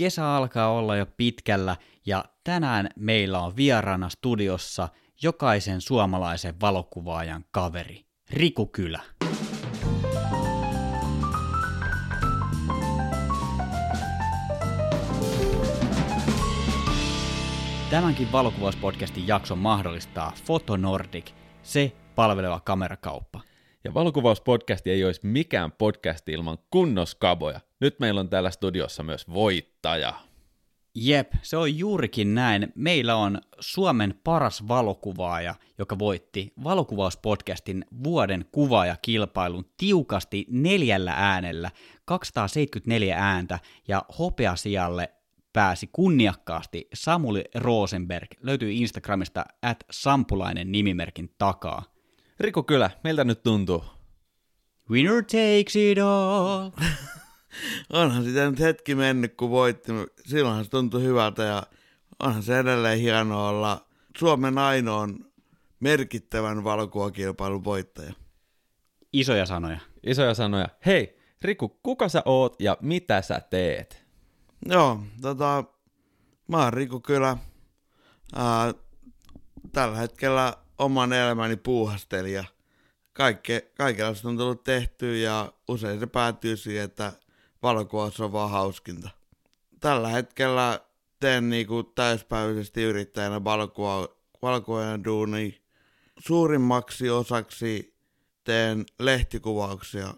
Kesä alkaa olla jo pitkällä ja tänään meillä on vieraana studiossa jokaisen suomalaisen valokuvaajan kaveri, Riku Kylä. Tämänkin valokuvauspodcastin jakson mahdollistaa Fotonordic, se palveleva kamerakauppa. Ja valokuvauspodcast ei olisi mikään podcast ilman kunnoskaboja. Nyt meillä on täällä studiossa myös voittaja. Jep, se on juurikin näin. Meillä on Suomen paras valokuvaaja, joka voitti valokuvauspodcastin vuoden kuvaajakilpailun tiukasti neljällä äänellä, 274 ääntä, ja hopeasijalle pääsi kunniakkaasti Samuli Rosenberg. Löytyy Instagramista at sampulainen nimimerkin takaa. Riku Kylä, miltä nyt tuntuu? Winner takes it all. onhan sitä nyt hetki mennyt, kun voitti. Silloinhan se tuntui hyvältä ja onhan se edelleen hienoa olla Suomen ainoan merkittävän valokuvakilpailun voittaja. Isoja sanoja. Isoja sanoja. Hei, Riku, kuka sä oot ja mitä sä teet? Joo, tota, mä oon Riku Kylä. Ää, tällä hetkellä oman elämäni puuhastelija. Kaikke, kaikenlaista on tullut tehty ja usein se päätyy siihen, että valokuvaus on vaan hauskinta. Tällä hetkellä teen niinku täyspäiväisesti yrittäjänä valokuva, valokuvaajan duuni. Suurimmaksi osaksi teen lehtikuvauksia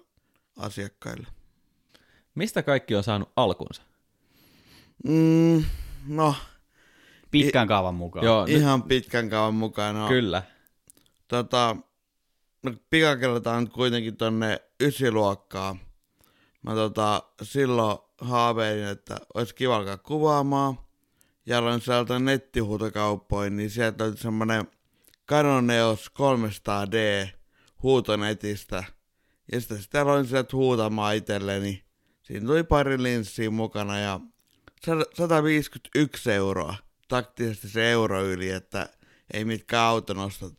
asiakkaille. Mistä kaikki on saanut alkunsa? Mm, no, Pitkän kaavan mukaan. Joo, nyt, ihan pitkän kauan mukana. kyllä. Tota, no pikakeltaan nyt kuitenkin tonne ysiluokkaa. Mä tota, silloin haaveilin, että olisi kiva alkaa kuvaamaan. Ja aloin sieltä nettihuutokauppoihin, niin sieltä oli semmonen Canon EOS 300D huutonetistä. Ja sitten sitä aloin sieltä huutamaan itselleni. Siinä tuli pari linssiä mukana ja 151 euroa. Taktisesti se euro yli, että ei mitkään autonostot,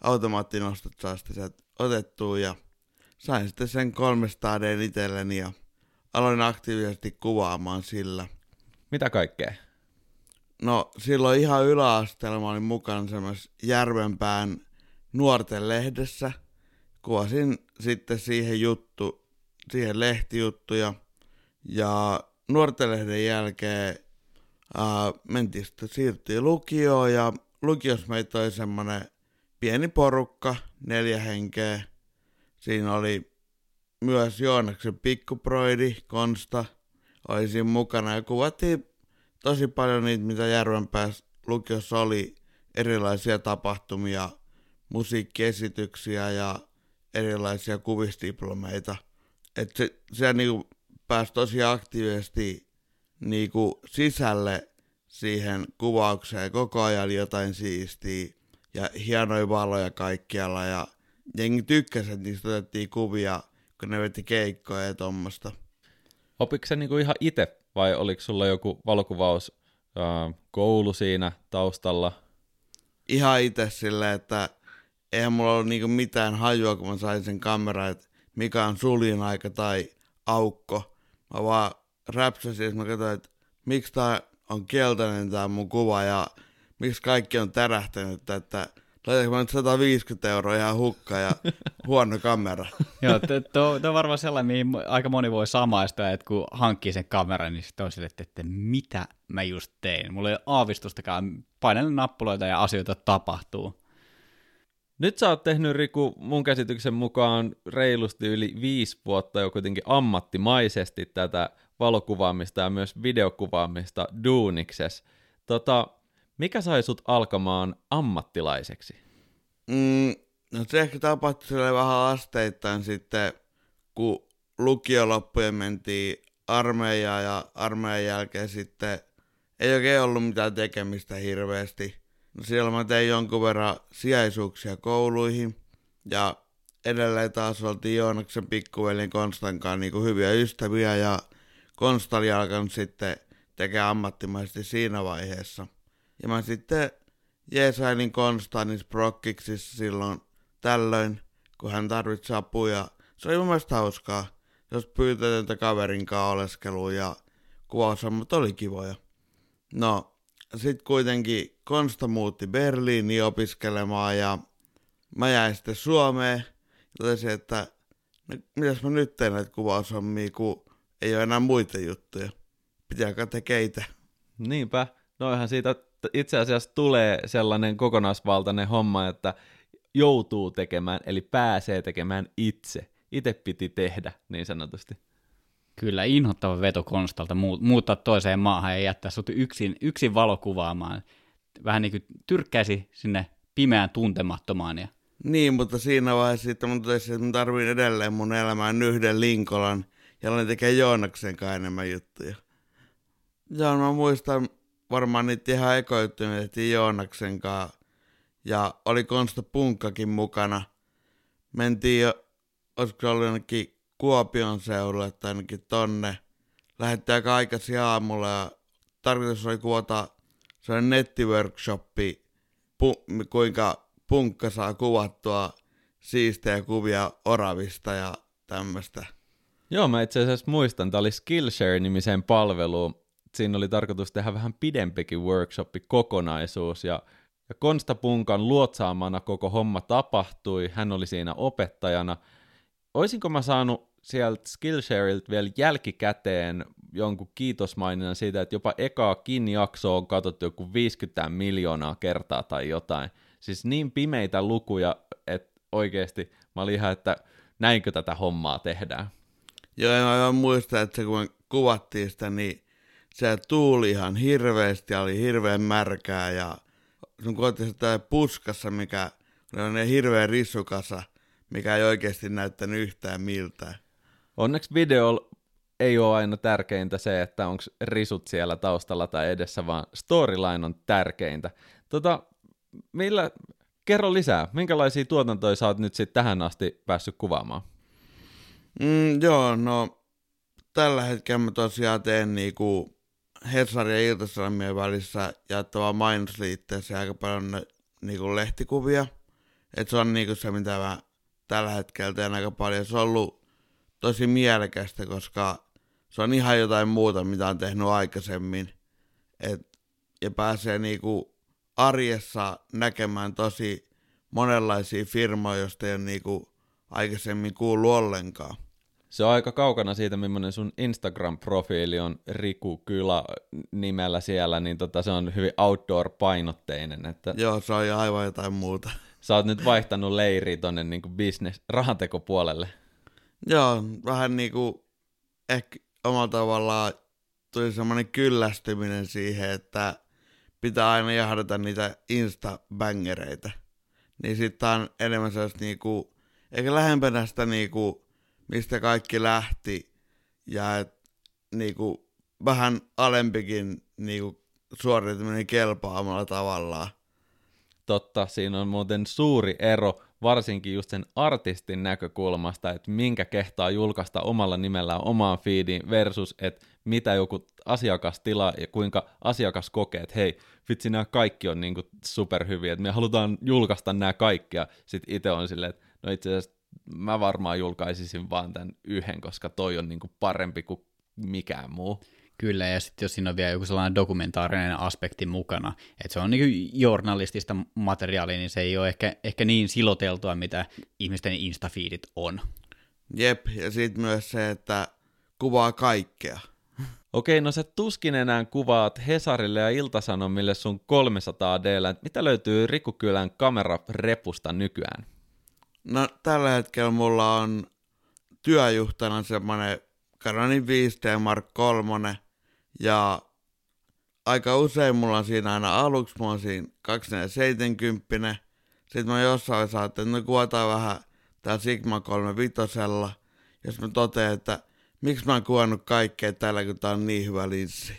automaattinostot saa sitä otettua. Ja sain sitten sen 300 d itselleni ja aloin aktiivisesti kuvaamaan sillä. Mitä kaikkea? No silloin ihan yläasteella mä olin mukana semmoisessa Järvenpään nuorten lehdessä. Kuvasin sitten siihen juttu, siihen lehtijuttuja. Ja nuorten lehden jälkeen ää, mentiin sitten, siirtyi lukioon ja lukiossa meitä oli semmonen pieni porukka, neljä henkeä. Siinä oli myös Joonaksen pikkuproidi, Konsta, oli siinä mukana ja kuvattiin tosi paljon niitä, mitä Järvenpäässä lukiossa oli, erilaisia tapahtumia, musiikkiesityksiä ja erilaisia kuvisdiplomeita. Että se, se niinku pääsi tosi aktiivisesti niinku sisälle siihen kuvaukseen koko ajan jotain siistiä ja hienoja valoja kaikkialla ja jengi tykkäsi, että niistä otettiin kuvia, kun ne veti keikkoja ja tommosta. Opitko sä niinku ihan itse vai oliko sulla joku valokuvaus äh, koulu siinä taustalla? Ihan itse silleen, että eihän mulla ollut niinku mitään hajua, kun mä sain sen kameran, että mikä on suljin aika tai aukko. Mä vaan räpsäsin, että mä katsoin, että miksi tää on keltainen tää mun kuva ja miksi kaikki on tärähtänyt, että laitanko mä nyt 150 euroa ihan hukka ja huono kamera. Joo, tuo on varmaan sellainen, mihin aika moni voi samaistua, että kun hankkii sen kameran, niin sitten on sille, että, että mitä mä just tein. Mulla ei ole aavistustakaan, painelen nappuloita ja asioita tapahtuu. Nyt sä oot tehnyt, Riku, mun käsityksen mukaan reilusti yli viisi vuotta jo kuitenkin ammattimaisesti tätä valokuvaamista ja myös videokuvaamista duunikses. Tota, mikä sai sut alkamaan ammattilaiseksi? Mm, no se ehkä tapahtui vähän asteittain sitten, kun lukio loppujen mentiin armeijaan ja armeijan jälkeen sitten ei oikein ollut mitään tekemistä hirveästi. No siellä mä tein jonkun verran sijaisuuksia kouluihin ja edelleen taas oltiin Joonaksen pikkuvelin Konstan kanssa niin hyviä ystäviä ja Konsta oli alkanut sitten tekemään ammattimaisesti siinä vaiheessa. Ja mä sitten jeesailin Konstantin prokkiksissa silloin tällöin, kun hän tarvitsi apua. Ja se oli mun mielestä hauskaa, jos pyytätöntä kaverin kanssa oleskelua ja kuvaushommat oli kivoja. No, sitten kuitenkin Konsta muutti Berliiniin opiskelemaan ja mä jäin sitten Suomeen totesin, että no, mitäs mä nyt teen näitä kuvaushommia, kun ei ole enää muita juttuja. Pitääkö tekeitä? Niinpä. Noihan siitä itse asiassa tulee sellainen kokonaisvaltainen homma, että joutuu tekemään, eli pääsee tekemään itse. Itse piti tehdä, niin sanotusti. Kyllä, inhottava veto Konstalta muuttaa toiseen maahan ja jättää sut yksin, yksin valokuvaamaan. Vähän niin kuin tyrkkäisi sinne pimeään tuntemattomaan. Ja... Niin, mutta siinä vaiheessa sitten mun totesin, että mä tarvin edelleen mun elämään yhden Linkolan, jolla tekee Joonaksen kanssa enemmän juttuja. Joo, mä muistan varmaan niitä ihan ekojuttuja, me tehtiin Joonaksen kanssa. Ja oli Konsta Punkkakin mukana. Mentiin jo, olisiko ollut jonnekin Kuopion seudulle tai ainakin tonne. Lähdettiin aika aikaisin aamulla ja tarkoitus oli kuvata sellainen nettiworkshoppi, pu- kuinka punkka saa kuvattua siistejä kuvia oravista ja tämmöistä. Joo, mä itse asiassa muistan, tämä oli Skillshare-nimiseen palveluun. Siinä oli tarkoitus tehdä vähän pidempikin workshoppi kokonaisuus ja, ja Konsta Punkan luotsaamana koko homma tapahtui. Hän oli siinä opettajana. Oisinko mä saanut sieltä Skillshareilta vielä jälkikäteen jonkun kiitosmaininnan siitä, että jopa ekaakin jaksoa on katsottu joku 50 miljoonaa kertaa tai jotain. Siis niin pimeitä lukuja, että oikeasti mä olin ihan, että näinkö tätä hommaa tehdään. Joo, mä vaan muistan, että kun me kuvattiin sitä, niin se tuuli ihan hirveästi ja oli hirveän märkää ja sun koetti sitä puskassa, mikä on hirveän rissukasa, mikä ei oikeasti näyttänyt yhtään miltään. Onneksi video ei ole aina tärkeintä se, että onko risut siellä taustalla tai edessä, vaan storyline on tärkeintä. Tota, millä, kerro lisää, minkälaisia tuotantoja sä oot nyt sitten tähän asti päässyt kuvaamaan? Mm, joo, no tällä hetkellä mä tosiaan teen niinku Hesarin ja Iltasanomien välissä jaettavaa mainosliitteessä aika paljon niinku lehtikuvia. Et se on niinku se, mitä mä tällä hetkellä teen aika paljon. Se on ollut tosi mielekästä, koska se on ihan jotain muuta, mitä on tehnyt aikaisemmin. Et, ja pääsee niinku arjessa näkemään tosi monenlaisia firmoja, joista ei ole niinku aikaisemmin kuullut ollenkaan. Se on aika kaukana siitä, millainen sun Instagram-profiili on Riku Kylä nimellä siellä, niin tota, se on hyvin outdoor-painotteinen. Että... Joo, se on aivan jotain muuta. Sä oot nyt vaihtanut leiriä tonne niin business, rahantekopuolelle. Joo, vähän niinku ehkä omalla tavallaan tuli semmoinen kyllästyminen siihen, että pitää aina jahdata niitä insta-bängereitä. Niin sitten on enemmän sellaista niinku, eikä lähempänä sitä niinku, mistä kaikki lähti, ja et, niinku, vähän alempikin niinku, suorituminen kelpaamalla tavallaan. Totta, siinä on muuten suuri ero varsinkin just sen artistin näkökulmasta, että minkä kehtaa julkaista omalla nimellään omaan feediin versus, että mitä joku asiakas tilaa ja kuinka asiakas kokee, että hei, vitsi nämä kaikki on niinku superhyviä, että me halutaan julkaista nämä kaikki ja sitten itse on silleen, että no itse asiassa mä varmaan julkaisisin vaan tämän yhden, koska toi on niinku parempi kuin mikään muu. Kyllä, ja sitten jos siinä on vielä joku sellainen dokumentaarinen aspekti mukana, että se on niin journalistista materiaalia, niin se ei ole ehkä, ehkä niin siloteltua, mitä ihmisten instafiidit on. Jep, ja sitten myös se, että kuvaa kaikkea. Okei, no sä tuskin enää kuvaat Hesarille ja Iltasanomille sun 300 d Mitä löytyy Rikukylän kamerarepusta nykyään? No tällä hetkellä mulla on työjuhtana semmonen Caronin 5D Mark 3, ja aika usein mulla on siinä aina aluksi, mulla on siinä 270. Sitten mä jossain vaiheessa että no kuvataan vähän tää Sigma 35, jos mä totean, että miksi mä oon kuvannut kaikkea tällä, kun tää on niin hyvä linssi.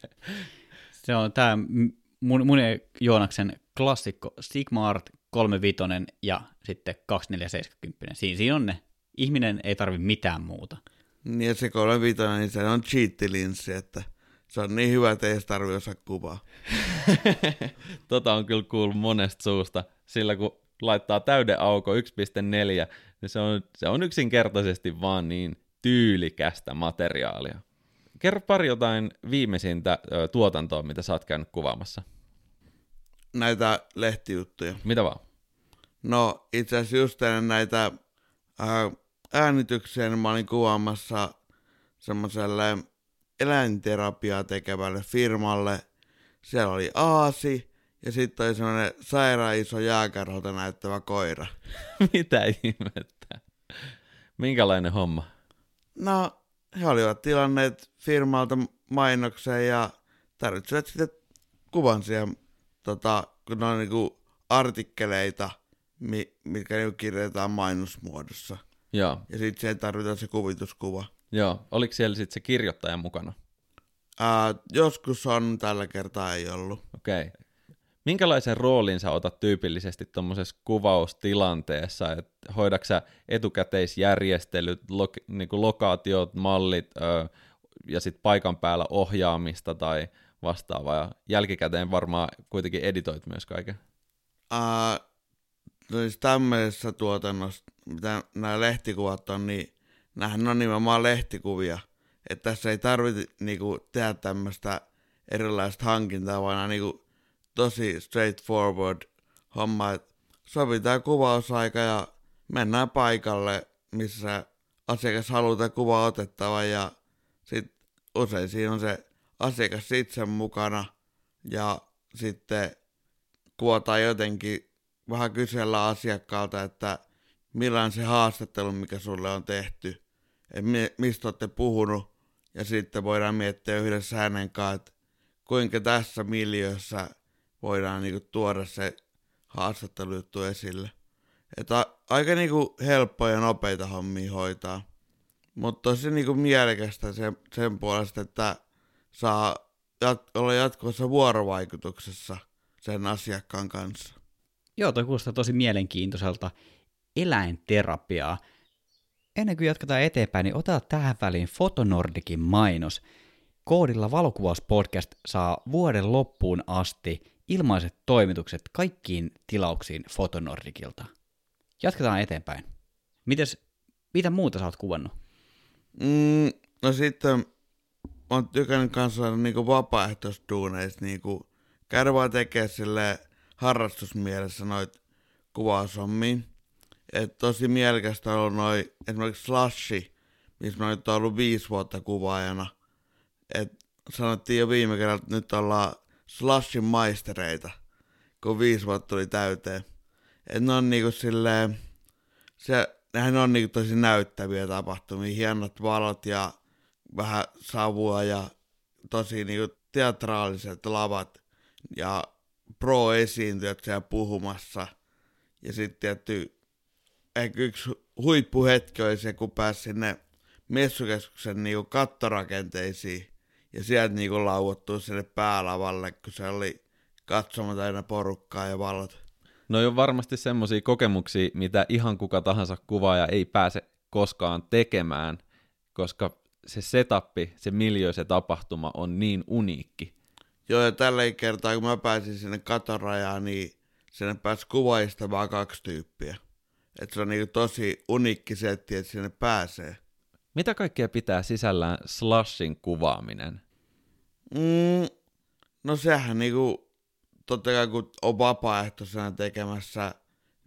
Se on tää mun, mun Joonaksen klassikko Sigma Art 35 ja sitten 2470. Siinä, siinä on ne. Ihminen ei tarvi mitään muuta. Niin ja se 35, niin se on cheat-linssi, että se on niin hyvä, että ei tarvitse osaa kuvaa. tota on kyllä kuullut monesta suusta, sillä kun laittaa täyden auko 1.4, niin se on, se on yksinkertaisesti vaan niin tyylikästä materiaalia. kerro pari jotain viimeisintä ö, tuotantoa, mitä sä oot käynyt kuvaamassa. Näitä lehtijuttuja. Mitä vaan? No itse asiassa just ennen näitä ää, äänityksiä, niin mä olin kuvaamassa semmoiselle eläinterapiaa tekevälle firmalle. Siellä oli aasi ja sitten oli semmoinen sairaan iso jääkärholta näyttävä koira. Mitä ihmettä? Minkälainen homma? No, he olivat tilanneet firmalta mainoksen ja tarvitsivat sitten kuvan siihen, tota, kun ne on niinku artikkeleita, mi- mitkä niinku kirjoitetaan mainosmuodossa. Joo, Ja sitten siihen tarvitaan se kuvituskuva. joo. Oliko siellä sitten se kirjoittaja mukana? Ää, joskus on, tällä kertaa ei ollut. Okei. Okay. Minkälaisen roolin sä otat tyypillisesti tuommoisessa kuvaustilanteessa? Et hoidatko sä etukäteisjärjestelyt, lo- niinku lokaatiot, mallit ö, ja sitten paikan päällä ohjaamista tai vastaavaa? Ja jälkikäteen varmaan kuitenkin editoit myös kaiken. No siis tämmöisessä tuotannossa, mitä nämä lehtikuvat on, niin nämähän on nimenomaan lehtikuvia. Että tässä ei tarvitse niinku, tehdä tämmöistä erilaista hankintaa, vaan niinku, tosi straightforward homma, että sovitaan kuvausaika ja mennään paikalle, missä asiakas haluaa kuva otettava ja sit usein siinä on se asiakas itse mukana ja sitten kuvataan jotenkin vähän kysellä asiakkaalta, että millainen se haastattelu, mikä sulle on tehty, että mi- mistä olette puhunut, ja sitten voidaan miettiä yhdessä hänen kanssa, että kuinka tässä miljöössä voidaan niinku tuoda se haastattelujuttu esille. Että aika niinku helppoja ja nopeita hommia hoitaa. Mutta tosi niinku mielekästä sen, sen puolesta, että saa jat- olla jatkuvassa vuorovaikutuksessa sen asiakkaan kanssa. Joo, toi kuulostaa tosi mielenkiintoiselta. Eläinterapiaa. Ennen kuin jatketaan eteenpäin, niin ota tähän väliin Fotonordikin mainos. Koodilla valokuvauspodcast saa vuoden loppuun asti ilmaiset toimitukset kaikkiin tilauksiin Fotonordikilta. Jatketaan eteenpäin. Mites, mitä muuta sä oot kuvannut? Mm, no sitten mä oon tykännyt kanssa niinku vapaaehtoisduuneista niinku käydä vaan tekee sille harrastusmielessä noit kuvaushommia. Et tosi mielekästä on ollut noi, esimerkiksi Slashi, missä mä nyt ollut viisi vuotta kuvaajana. Et sanottiin jo viime kerralla, että nyt ollaan Slashin maistereita, kun viisi vuotta tuli täyteen. Et ne on niinku silleen, se, nehän on niinku tosi näyttäviä tapahtumia, hienot valot ja vähän savua ja tosi niinku teatraaliset lavat ja pro-esiintyjät siellä puhumassa. Ja sitten tietty, ehkä yksi huippuhetki oli se, kun pääsi sinne messukeskuksen niinku kattorakenteisiin ja sieltä niinku lauottuu sinne päälavalle, kun se oli katsomat aina porukkaa ja valot. No on varmasti semmoisia kokemuksia, mitä ihan kuka tahansa kuvaaja ei pääse koskaan tekemään, koska se setappi, se miljö, se tapahtuma on niin uniikki. Joo, ja tällä kertaa, kun mä pääsin sinne katorajaan, niin sinne pääsi kuvaajista vaan kaksi tyyppiä. Että se on niinku tosi uniikki setti, että sinne pääsee. Mitä kaikkea pitää sisällään slashin kuvaaminen? Mm, no sehän niinku, totta kai kun on vapaaehtoisena tekemässä,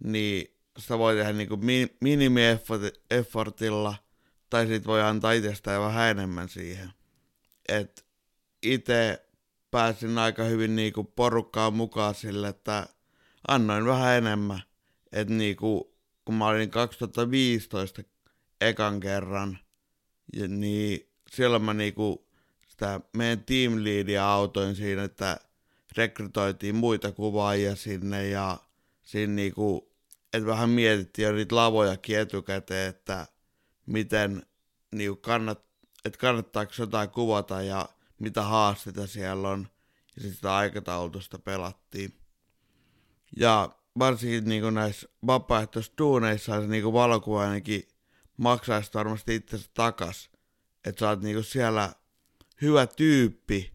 niin sitä voi tehdä niinku mi- minimi-effortilla, tai sit voi antaa itsestään vähän enemmän siihen. Et itse pääsin aika hyvin niinku porukkaan mukaan sille, että annoin vähän enemmän. Et niinku, kun mä olin 2015 ekan kerran, niin silloin mä niinku sitä meidän team leadia autoin siinä, että rekrytoitiin muita kuvaajia sinne ja siinä niinku, että vähän mietittiin jo niitä lavojakin etukäteen, että miten niinku kannat, että kannattaako jotain kuvata ja mitä haasteita siellä on. Ja sitten sitä aikataulutusta pelattiin. Ja varsinkin niinku näissä vapaaehtoistuuneissa se niinku valokuvainenkin maksaisi varmasti itsensä takas. Että sä oot niinku siellä hyvä tyyppi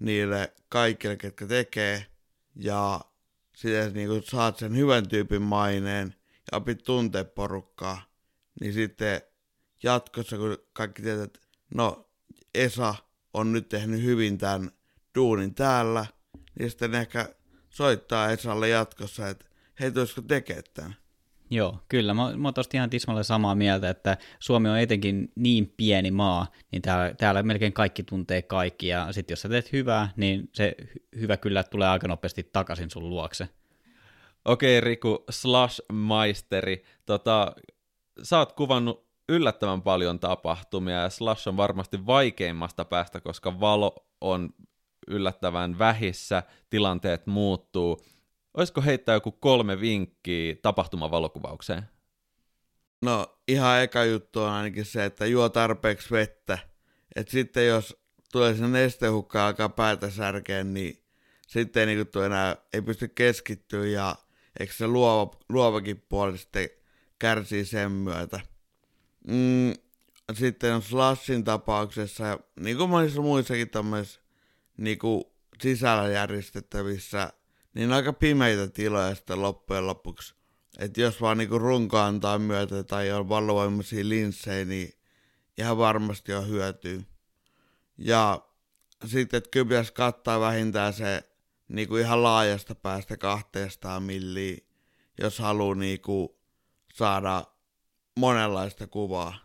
niille kaikille, ketkä tekee. Ja sitten niinku saat sen hyvän tyypin maineen ja opit tuntee porukkaa. Niin sitten jatkossa, kun kaikki tietää, että no Esa on nyt tehnyt hyvin tämän duunin täällä, niin sitten ehkä soittaa Esalle jatkossa, että hei, tulisiko tekee tämän. Joo, kyllä. Mä, mä oon tosta ihan tismalle samaa mieltä, että Suomi on etenkin niin pieni maa, niin täällä, täällä melkein kaikki tuntee kaikki, ja sitten jos sä teet hyvää, niin se hy- hyvä kyllä tulee aika nopeasti takaisin sun luokse. Okei, Riku, Slash-maisteri, tota, sä oot kuvannut yllättävän paljon tapahtumia, ja Slash on varmasti vaikeimmasta päästä, koska valo on yllättävän vähissä, tilanteet muuttuu. Olisiko heittää joku kolme vinkkiä tapahtumavalokuvaukseen? No ihan eka juttu on ainakin se, että juo tarpeeksi vettä. Et sitten jos tulee se nestehukka alkaa päätä särkeen, niin sitten tule enää, ei pysty keskittyä ja eikö se luova, luovakin puoli sitten kärsii sen myötä. Mm, sitten Slashin tapauksessa, niin kuin monissa muissakin tämmöisissä niin kuin sisällä järjestettävissä, niin aika pimeitä tiloja sitten loppujen lopuksi. Että jos vaan niinku runko antaa myötä tai on valovoimaisia linssejä, niin ihan varmasti on hyötyä. Ja sitten, että kyllä pitäisi kattaa vähintään se niinku ihan laajasta päästä 200 milliä, jos haluaa niinku saada monenlaista kuvaa.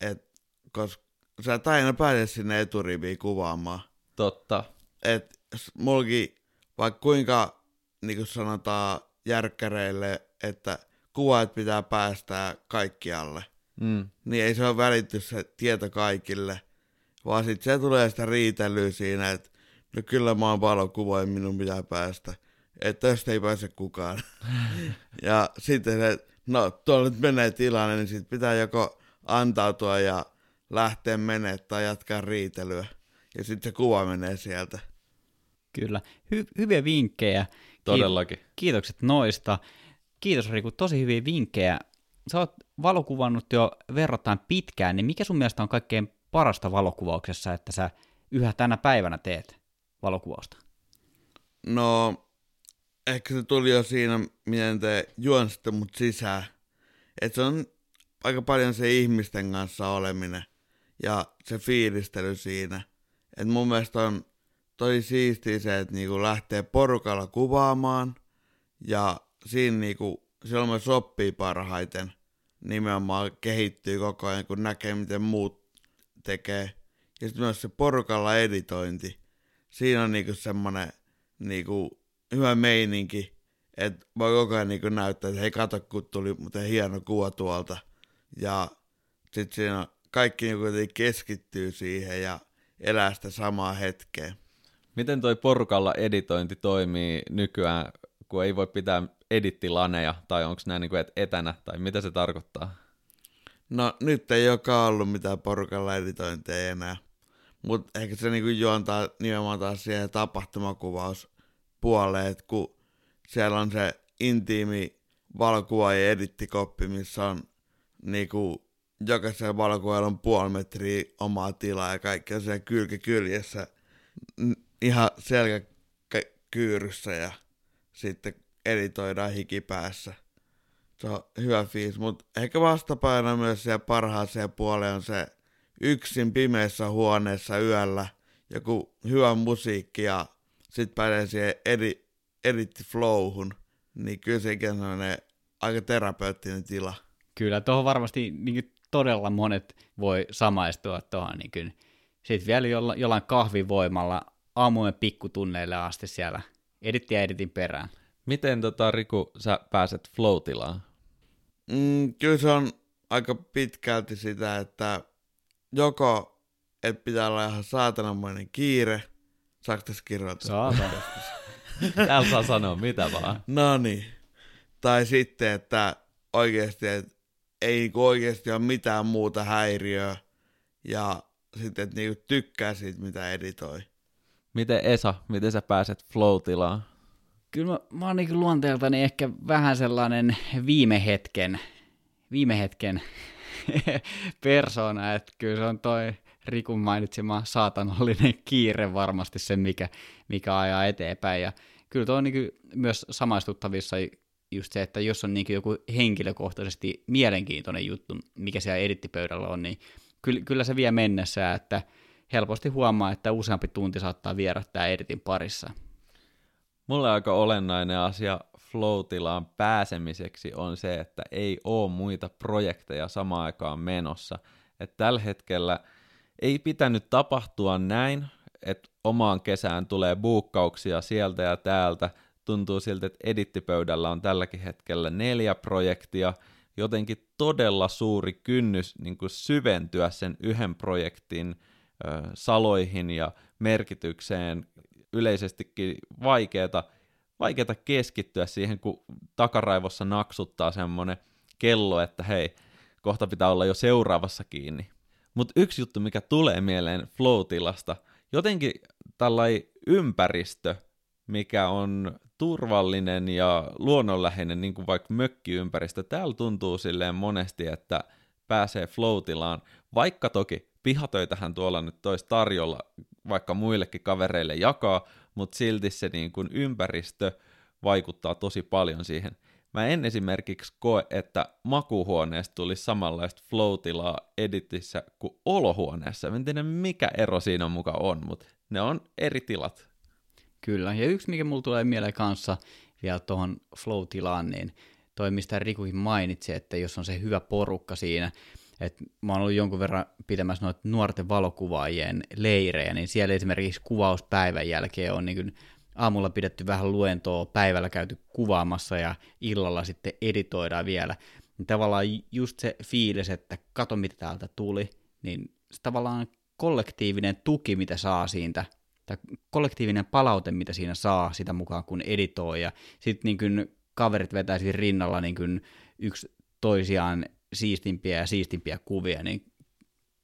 Et, koska sä et aina pääse sinne eturiviin kuvaamaan. Totta. Et mulki, vaikka kuinka niin kuin sanotaan järkkäreille, että kuvat pitää päästää kaikkialle, Mm. niin ei se ole välitty se tieto kaikille, vaan sitten se tulee sitä riitelyä siinä, että no kyllä mä oon valokuva ja minun pitää päästä, että tästä ei pääse kukaan. ja sitten se, no tuolla nyt menee tilanne, niin sitten pitää joko antautua ja lähteä menee tai jatkaa riitelyä. Ja sitten se kuva menee sieltä. Kyllä. Hy- hyviä vinkkejä. Todellakin. Kiitokset noista. Kiitos Riku, tosi hyviä vinkkejä. Sä oot valokuvannut jo verrattain pitkään, niin mikä sun mielestä on kaikkein parasta valokuvauksessa, että sä yhä tänä päivänä teet valokuvausta? No, ehkä se tuli jo siinä, miten te juonsitte mut sisään. Että se on aika paljon se ihmisten kanssa oleminen ja se fiilistely siinä. Et mun mielestä on tosi siistiä se, että niinku lähtee porukalla kuvaamaan ja siinä niinku, silloin myös oppii parhaiten. Nimenomaan kehittyy koko ajan, kun näkee, miten muut tekee. Ja sitten myös se porukalla editointi. Siinä on niinku semmonen niinku hyvä meininki, että voi koko ajan niinku näyttää, että hei kato, kun tuli muuten hieno kuva tuolta. Ja sitten siinä kaikki niinku kuitenkin keskittyy siihen ja elää sitä samaa hetkeä. Miten toi porukalla editointi toimii nykyään, kun ei voi pitää edittilaneja, tai onko nämä et etänä, tai mitä se tarkoittaa? No nyt ei joka ollut mitään porukalla editointeja enää. Mutta ehkä se niinku juontaa nimenomaan taas siihen tapahtumakuvauspuoleen, että kun siellä on se intiimi valokuva ja edittikoppi, missä on niinku jokaisella valokuvalla on puoli metriä omaa tilaa ja kaikki on siellä kylki kyljessä ihan selkäkyyryssä ja sitten editoidaan hikipäässä. Se on hyvä fiis, mutta ehkä vastapaino myös siellä parhaaseen puoleen on se yksin pimeässä huoneessa yöllä joku hyvä musiikki ja sit pääsee siihen edi, editti flowhun, niin kyllä sekin on sellainen aika terapeuttinen tila. Kyllä, tuohon varmasti niin todella monet voi samaistua tuohon. Niin sitten vielä jolla, jollain kahvivoimalla aamujen pikkutunneille asti siellä editti ja editin perään. Miten tota, Riku, sä pääset flow-tilaan? Mm, kyllä se on aika pitkälti sitä, että joko et pitää olla ihan saatanamainen kiire, saako tässä kirjoittaa? Saatan. Täällä saa sanoa mitä vaan. No niin. Tai sitten, että oikeasti, että ei niinku oikeasti ole mitään muuta häiriöä ja sitten, että niinku tykkää siitä, mitä editoi. Miten Esa, miten sä pääset flow-tilaan? Kyllä mä, mä oon niin luonteeltani ehkä vähän sellainen viime hetken, viime hetken persona, että kyllä se on toi Rikun mainitsema saatanallinen kiire varmasti se, mikä, mikä ajaa eteenpäin. Ja kyllä tuo on niin myös samaistuttavissa just se, että jos on niin joku henkilökohtaisesti mielenkiintoinen juttu, mikä siellä edittipöydällä on, niin kyllä, kyllä se vie mennessä, että helposti huomaa, että useampi tunti saattaa vierähtää editin parissa. Mulle aika olennainen asia flow-tilaan pääsemiseksi on se, että ei ole muita projekteja samaan aikaan menossa. Et tällä hetkellä ei pitänyt tapahtua näin, että omaan kesään tulee buukkauksia sieltä ja täältä. Tuntuu siltä, että edittipöydällä on tälläkin hetkellä neljä projektia, jotenkin todella suuri kynnys niin kuin syventyä sen yhden projektin ö, saloihin ja merkitykseen yleisestikin vaikeata, vaikeata keskittyä siihen, kun takaraivossa naksuttaa semmoinen kello, että hei, kohta pitää olla jo seuraavassa kiinni. Mutta yksi juttu, mikä tulee mieleen flow-tilasta, jotenkin tällainen ympäristö, mikä on turvallinen ja luonnonläheinen, niin kuin vaikka mökkiympäristö, täällä tuntuu silleen monesti, että pääsee flow-tilaan, vaikka toki pihatöitähän tuolla nyt tois tarjolla vaikka muillekin kavereille jakaa, mutta silti se niin kuin ympäristö vaikuttaa tosi paljon siihen. Mä en esimerkiksi koe, että makuhuoneesta tulisi samanlaista flow editissä kuin olohuoneessa. Mä en tiedä, mikä ero siinä muka on, mutta ne on eri tilat. Kyllä, ja yksi, mikä mulla tulee mieleen kanssa vielä tuohon flow-tilaan, niin toi, mistä Rikukin mainitsi, että jos on se hyvä porukka siinä, että mä oon ollut jonkun verran pitämässä noita nuorten valokuvaajien leirejä, niin siellä esimerkiksi kuvauspäivän jälkeen on niin aamulla pidetty vähän luentoa, päivällä käyty kuvaamassa ja illalla sitten editoidaan vielä. Niin tavallaan just se fiilis, että kato mitä täältä tuli, niin se tavallaan kollektiivinen tuki, mitä saa siitä, tai kollektiivinen palaute, mitä siinä saa sitä mukaan, kun editoi, ja sitten niin kaverit vetäisi rinnalla niin yksi toisiaan siistimpiä ja siistimpiä kuvia, niin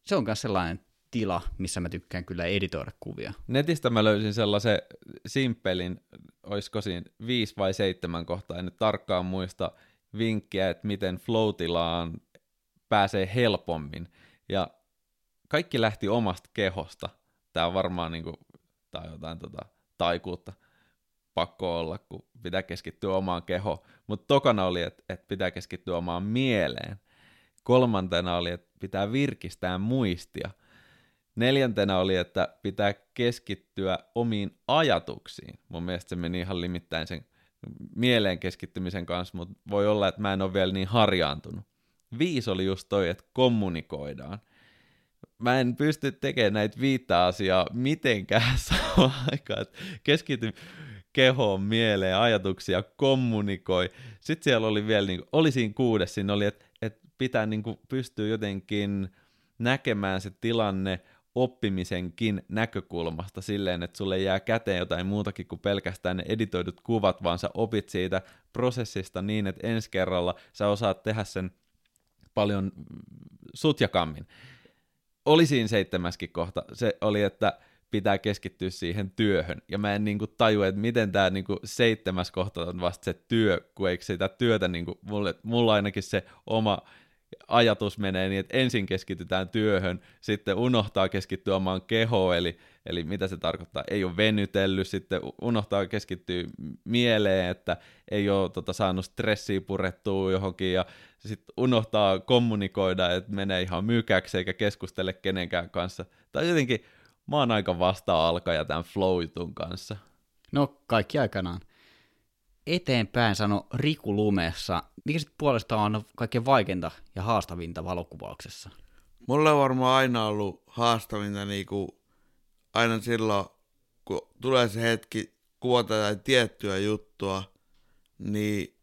se on myös sellainen tila, missä mä tykkään kyllä editoida kuvia. Netistä mä löysin sellaisen simppelin, olisiko siinä viisi vai seitsemän kohtaa, en nyt tarkkaan muista vinkkiä, että miten floatilaan pääsee helpommin. Ja kaikki lähti omasta kehosta. Tämä on varmaan niin kuin, tai jotain tota, taikuutta pakko olla, kun pitää keskittyä omaan kehoon. Mutta tokana oli, että, että pitää keskittyä omaan mieleen. Kolmantena oli, että pitää virkistää muistia. Neljäntenä oli, että pitää keskittyä omiin ajatuksiin. Mun mielestä se meni ihan limittäin sen mieleen keskittymisen kanssa, mutta voi olla, että mä en ole vielä niin harjaantunut. Viisi oli just toi, että kommunikoidaan. Mä en pysty tekemään näitä viittä asiaa mitenkään samaan aikaan. Keskity kehoon, mieleen, ajatuksia, kommunikoi. Sitten siellä oli vielä, niin kuin, oli siinä kuudes, siinä oli, että, että pitää niin kuin, pystyä jotenkin näkemään se tilanne oppimisenkin näkökulmasta silleen, että sulle jää käteen jotain muutakin kuin pelkästään ne editoidut kuvat, vaan sä opit siitä prosessista niin, että ensi kerralla sä osaat tehdä sen paljon sutjakammin. Oli siinä seitsemäskin kohta. Se oli, että pitää keskittyä siihen työhön. Ja mä en niinku tajua, että miten tämä niinku seitsemäs kohta on vasta se työ, kun eikö sitä työtä, niinku, mulle, mulla ainakin se oma ajatus menee niin, että ensin keskitytään työhön, sitten unohtaa keskittyä omaan kehoon, eli, eli mitä se tarkoittaa, ei ole venytellyt, sitten unohtaa keskittyä mieleen, että ei ole tota, saanut stressiä purettua johonkin, ja sitten unohtaa kommunikoida, että menee ihan mykäksi eikä keskustele kenenkään kanssa. Tai jotenkin mä oon aika vasta-alkaja tämän flow kanssa. No, kaikki aikanaan eteenpäin sano Riku Lumessa. Mikä sitten puolestaan on kaikkein vaikeinta ja haastavinta valokuvauksessa? Mulle on varmaan aina ollut haastavinta niinku, aina silloin, kun tulee se hetki kuvata jotain tiettyä juttua, niin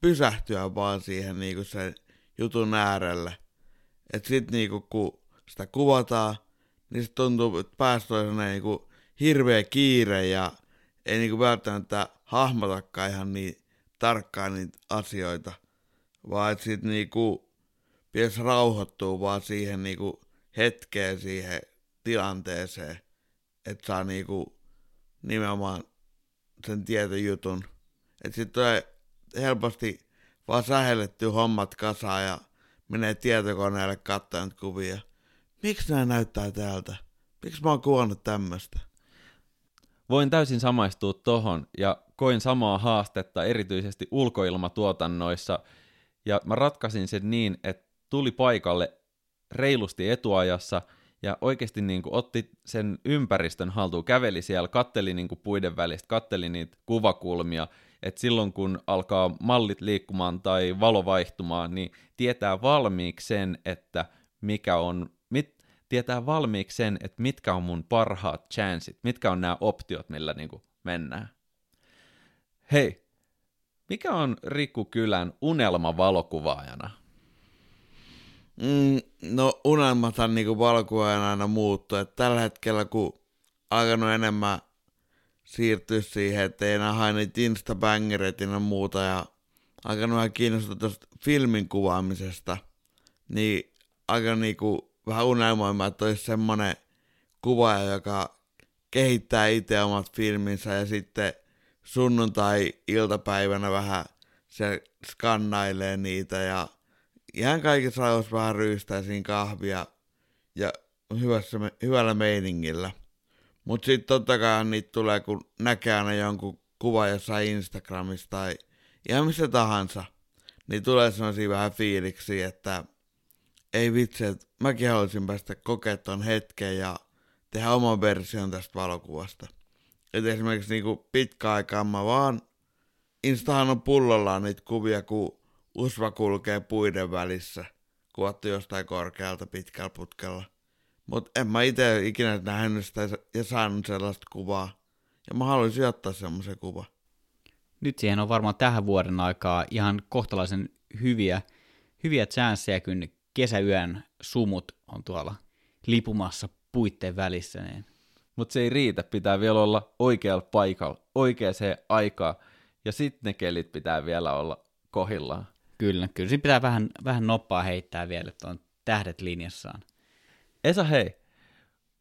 pysähtyä vaan siihen niinku sen jutun äärelle. Et sit niinku, kun sitä kuvataan, niin se tuntuu, että päästä on niinku hirveä kiire ja ei niinku välttämättä hahmotakaan ihan niin tarkkaan niitä asioita, vaan että sitten niinku pitäisi rauhoittua vaan siihen niinku hetkeen, siihen tilanteeseen, että saa niinku nimenomaan sen tietyn jutun. Että sitten tulee helposti vaan sähelletty hommat kasaan ja menee tietokoneelle katsomaan kuvia. Miksi nämä näyttää täältä? Miksi mä oon kuvannut tämmöistä? Voin täysin samaistua tohon ja koin samaa haastetta erityisesti ulkoilmatuotannoissa ja mä ratkaisin sen niin, että tuli paikalle reilusti etuajassa ja oikeasti niin kuin otti sen ympäristön haltuun, käveli siellä, katteli niin kuin puiden välistä, katteli niitä kuvakulmia, että silloin kun alkaa mallit liikkumaan tai valo vaihtumaan, niin tietää valmiiksi sen, että mikä on, mit, tietää valmiiksi sen, että mitkä on mun parhaat chanssit, mitkä on nämä optiot, millä niin kuin mennään. Hei, mikä on Rikku Kylän unelma valokuvaajana? Mm, no unelmathan niinku valkuajan aina muuttuu. Et tällä hetkellä kun alkanut enemmän siirtyä siihen, että ei enää hae niitä instabängereitä ja muuta ja alkanut vähän kiinnostua tuosta filmin kuvaamisesta, niin aika niinku vähän unelmoimaan, että olisi semmonen kuvaaja, joka kehittää itse omat filminsä ja sitten sunnuntai-iltapäivänä vähän se skannailee niitä ja ihan kaikissa ajoissa vähän ryystää siinä kahvia ja hyvässä, hyvällä meiningillä. Mutta sitten totta kai niitä tulee, kun näkee aina jonkun kuva jossain Instagramissa tai ihan missä tahansa, niin tulee sellaisia vähän fiiliksi, että ei vitsi, että mäkin haluaisin päästä kokea ton hetken ja tehdä oman version tästä valokuvasta. Et esimerkiksi niinku pitkä aikaa mä vaan, Instahan on pullollaan niitä kuvia, kun usva kulkee puiden välissä, kuvattu jostain korkealta pitkällä putkella. Mutta en mä itse ikinä nähnyt sitä ja saanut sellaista kuvaa. Ja mä haluaisin ottaa semmoisen kuva. Nyt siihen on varmaan tähän vuoden aikaa ihan kohtalaisen hyviä, hyviä chanceja, kun kesäyön sumut on tuolla lipumassa puitteen välissä. Niin. Mutta se ei riitä, pitää vielä olla oikealla paikalla, oikeaan aikaan, ja sitten ne kelit pitää vielä olla kohillaan. Kyllä, kyllä. Siinä pitää vähän, vähän noppaa heittää vielä, että on tähdet linjassaan. Esa, hei.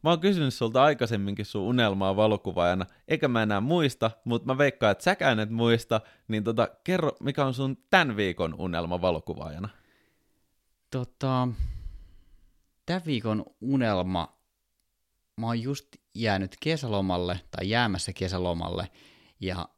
Mä oon kysynyt sulta aikaisemminkin sun unelmaa valokuvaajana, eikä mä enää muista, mutta mä veikkaan, että säkään et muista, niin tota, kerro, mikä on sun tämän viikon unelma valokuvaajana? Tota, tämän viikon unelma, mä oon just jäänyt kesälomalle, tai jäämässä kesälomalle, ja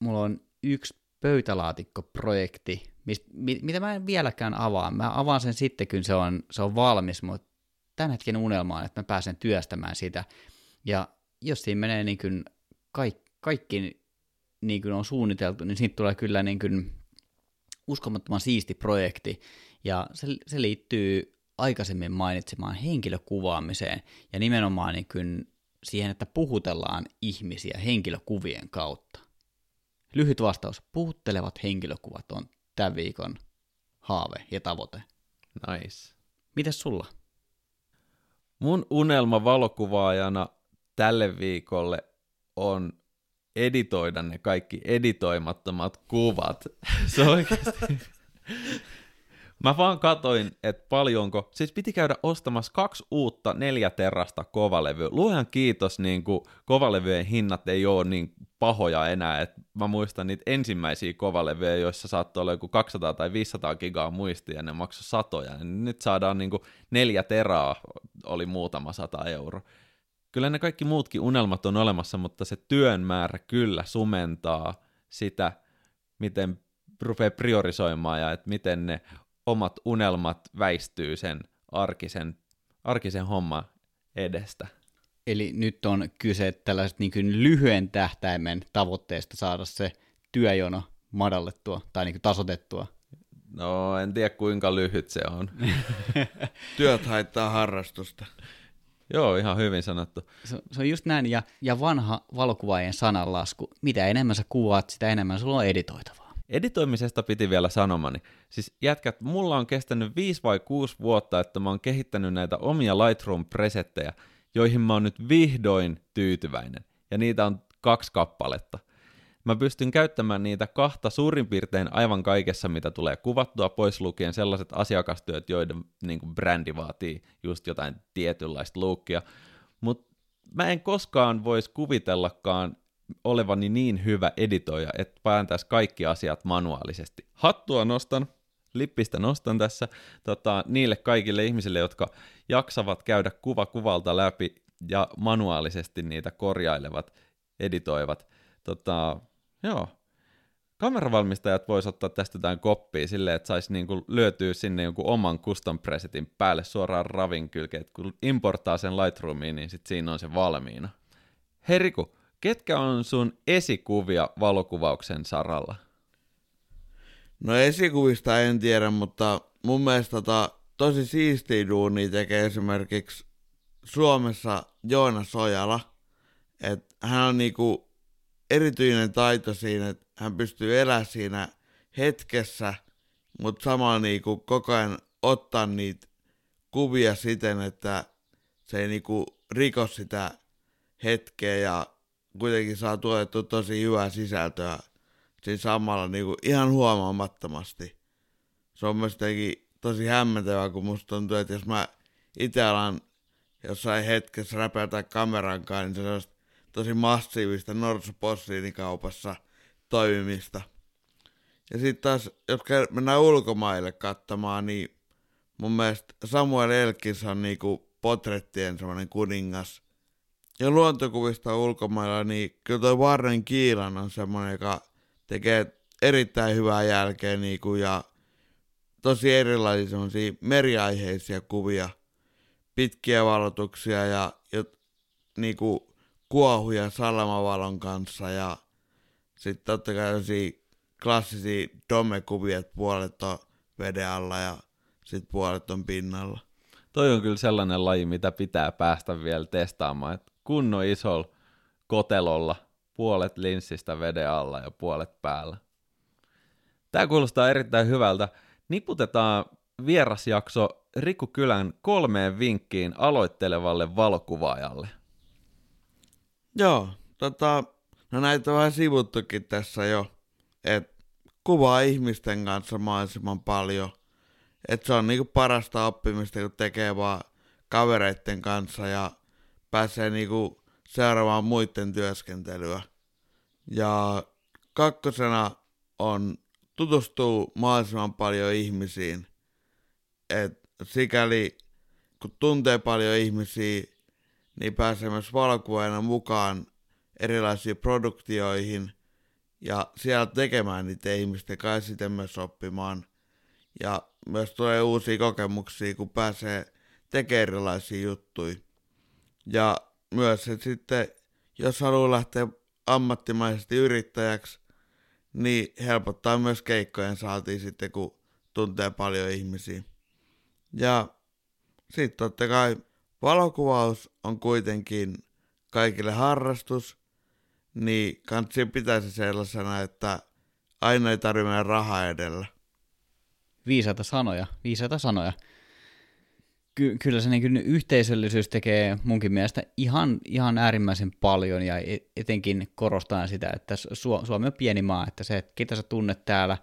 mulla on yksi pöytälaatikkoprojekti, mist, mit, mitä mä en vieläkään avaa. Mä avaan sen sitten, kun se on, se on valmis, mutta tämän hetken unelma on, että mä pääsen työstämään sitä. Ja jos siinä menee niin kuin kaikki, kaikki niin kuin on suunniteltu, niin siitä tulee kyllä niin kuin uskomattoman siisti projekti. Ja se, se liittyy aikaisemmin mainitsemaan henkilökuvaamiseen ja nimenomaan niin kuin siihen, että puhutellaan ihmisiä henkilökuvien kautta. Lyhyt vastaus. Puhuttelevat henkilökuvat on tämän viikon haave ja tavoite. Nice. Mites sulla? Mun unelma valokuvaajana tälle viikolle on editoida ne kaikki editoimattomat kuvat. Se oikeasti... Mä vaan katoin, että paljonko, siis piti käydä ostamassa kaksi uutta neljä terrasta kovalevyä. Luojan kiitos, niin kuin kovalevyjen hinnat ei ole niin pahoja enää, että mä muistan niitä ensimmäisiä kovalevyjä, joissa saattoi olla joku 200 tai 500 gigaa muistia ja ne maksoi satoja. Nyt saadaan niin kuin neljä teraa, oli muutama sata euro. Kyllä ne kaikki muutkin unelmat on olemassa, mutta se työn määrä kyllä sumentaa sitä, miten rupeaa priorisoimaan ja että miten ne omat unelmat väistyy sen arkisen, arkisen homma edestä. Eli nyt on kyse tällaisesta niin kuin lyhyen tähtäimen tavoitteesta saada se työjono madallettua tai niin kuin tasotettua. No, en tiedä kuinka lyhyt se on. Työt haittaa harrastusta. Joo, ihan hyvin sanottu. Se, se on just näin, ja, ja vanha valokuvaajien sananlasku, mitä enemmän sä kuvaat, sitä enemmän sulla on editoitavaa. Editoimisesta piti vielä sanomani. Siis jätkät, mulla on kestänyt 5 vai 6 vuotta, että mä oon kehittänyt näitä omia Lightroom-presettejä, joihin mä oon nyt vihdoin tyytyväinen. Ja niitä on kaksi kappaletta. Mä pystyn käyttämään niitä kahta suurin piirtein aivan kaikessa, mitä tulee kuvattua, pois lukien sellaiset asiakastyöt, joiden niin kuin brändi vaatii just jotain tietynlaista lookia. Mutta mä en koskaan voisi kuvitellakaan olevani niin hyvä editoija, että pääntäisi kaikki asiat manuaalisesti. Hattua nostan, lippistä nostan tässä tota, niille kaikille ihmisille, jotka jaksavat käydä kuva kuvalta läpi ja manuaalisesti niitä korjailevat, editoivat. Tota, joo, kameravalmistajat vois ottaa tästä jotain koppia silleen, että saisi niinku lyötyä sinne jonkun oman custom presetin päälle suoraan ravin kylkeen. Kun importaa sen Lightroomiin, niin sit siinä on se valmiina. Hei Riku, ketkä on sun esikuvia valokuvauksen saralla? No esikuvista en tiedä, mutta mun mielestä tota, tosi siistiä duunia tekee esimerkiksi Suomessa Joona Sojala. Et hän on niinku erityinen taito siinä, että hän pystyy elämään siinä hetkessä, mutta samalla niinku koko ajan ottaa niitä kuvia siten, että se ei niinku riko sitä hetkeä ja kuitenkin saa tuotettu tosi hyvää sisältöä siinä samalla niinku ihan huomaamattomasti. Se on myös tosi hämmentävää, kun musta tuntuu, että jos mä itse alan jossain hetkessä räpätä kamerankaan, niin se on tosi massiivista norsupossiinikaupassa toimimista. Ja sitten taas, jos mennään ulkomaille katsomaan, niin mun mielestä Samuel Elkins on niinku potrettien semmoinen kuningas. Ja luontokuvista ulkomailla, niin kyllä toi Warren Kiilan on semmoinen, joka tekee erittäin hyvää jälkeä niinku, ja tosi erilaisia semmoisia meriaiheisia kuvia, pitkiä valotuksia ja, ja niinku kuohuja salamavalon kanssa ja sitten totta kai klassisia domekuvia, että puolet on veden alla ja sitten puolet on pinnalla. Toi on kyllä sellainen laji, mitä pitää päästä vielä testaamaan, että kunnon isolla kotelolla puolet linssistä veden alla ja puolet päällä. Tämä kuulostaa erittäin hyvältä. Niputetaan vierasjakso Riku Kylän kolmeen vinkkiin aloittelevalle valokuvaajalle. Joo, tota, no näitä on vähän sivuttukin tässä jo, että kuvaa ihmisten kanssa mahdollisimman paljon. Että se on niinku parasta oppimista, kun tekee vaan kavereiden kanssa ja pääsee niinku seuraamaan muiden työskentelyä. Ja kakkosena on tutustuu mahdollisimman paljon ihmisiin. Et sikäli kun tuntee paljon ihmisiä, niin pääsee myös valokuvaajana mukaan erilaisiin produktioihin ja siellä tekemään niitä ihmisten kanssa sitten myös oppimaan. Ja myös tulee uusia kokemuksia, kun pääsee tekemään erilaisia juttuja. Ja myös, että sitten jos haluaa lähteä ammattimaisesti yrittäjäksi, niin helpottaa myös keikkojen saatiin sitten, kun tuntee paljon ihmisiä. Ja sitten totta kai valokuvaus on kuitenkin kaikille harrastus, niin kansi pitäisi sellaisena, että aina ei tarvitse rahaa edellä. Viisaita sanoja, viisaita sanoja. Ky- kyllä se niin yhteisöllisyys tekee munkin mielestä ihan, ihan äärimmäisen paljon ja e-, etenkin korostaa sitä, että Su- Suomi on pieni maa, että se, että ketä sä tunnet täällä,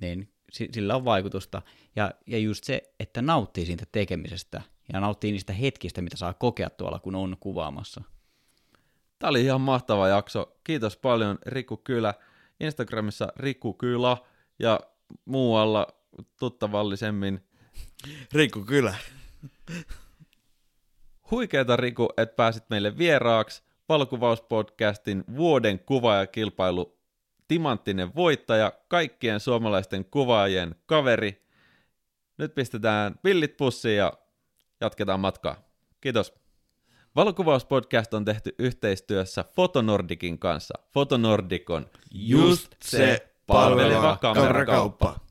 niin sillä on vaikutusta. Ja, ja just se, että nauttii siitä tekemisestä ja nauttii niistä hetkistä, mitä saa kokea tuolla, kun on kuvaamassa. Tämä oli ihan mahtava jakso. Kiitos paljon Riku Kylä. Instagramissa Riku Kylä ja muualla tuttavallisemmin. Riku Kylä. Huikeeta Riku, että pääsit meille vieraaksi valokuvauspodcastin vuoden kuvaajakilpailu timanttinen voittaja, kaikkien suomalaisten kuvaajien kaveri. Nyt pistetään pillit pussiin ja jatketaan matkaa. Kiitos. Valokuvauspodcast on tehty yhteistyössä Fotonordikin kanssa. Fotonordik on just se palveleva kamerakauppa.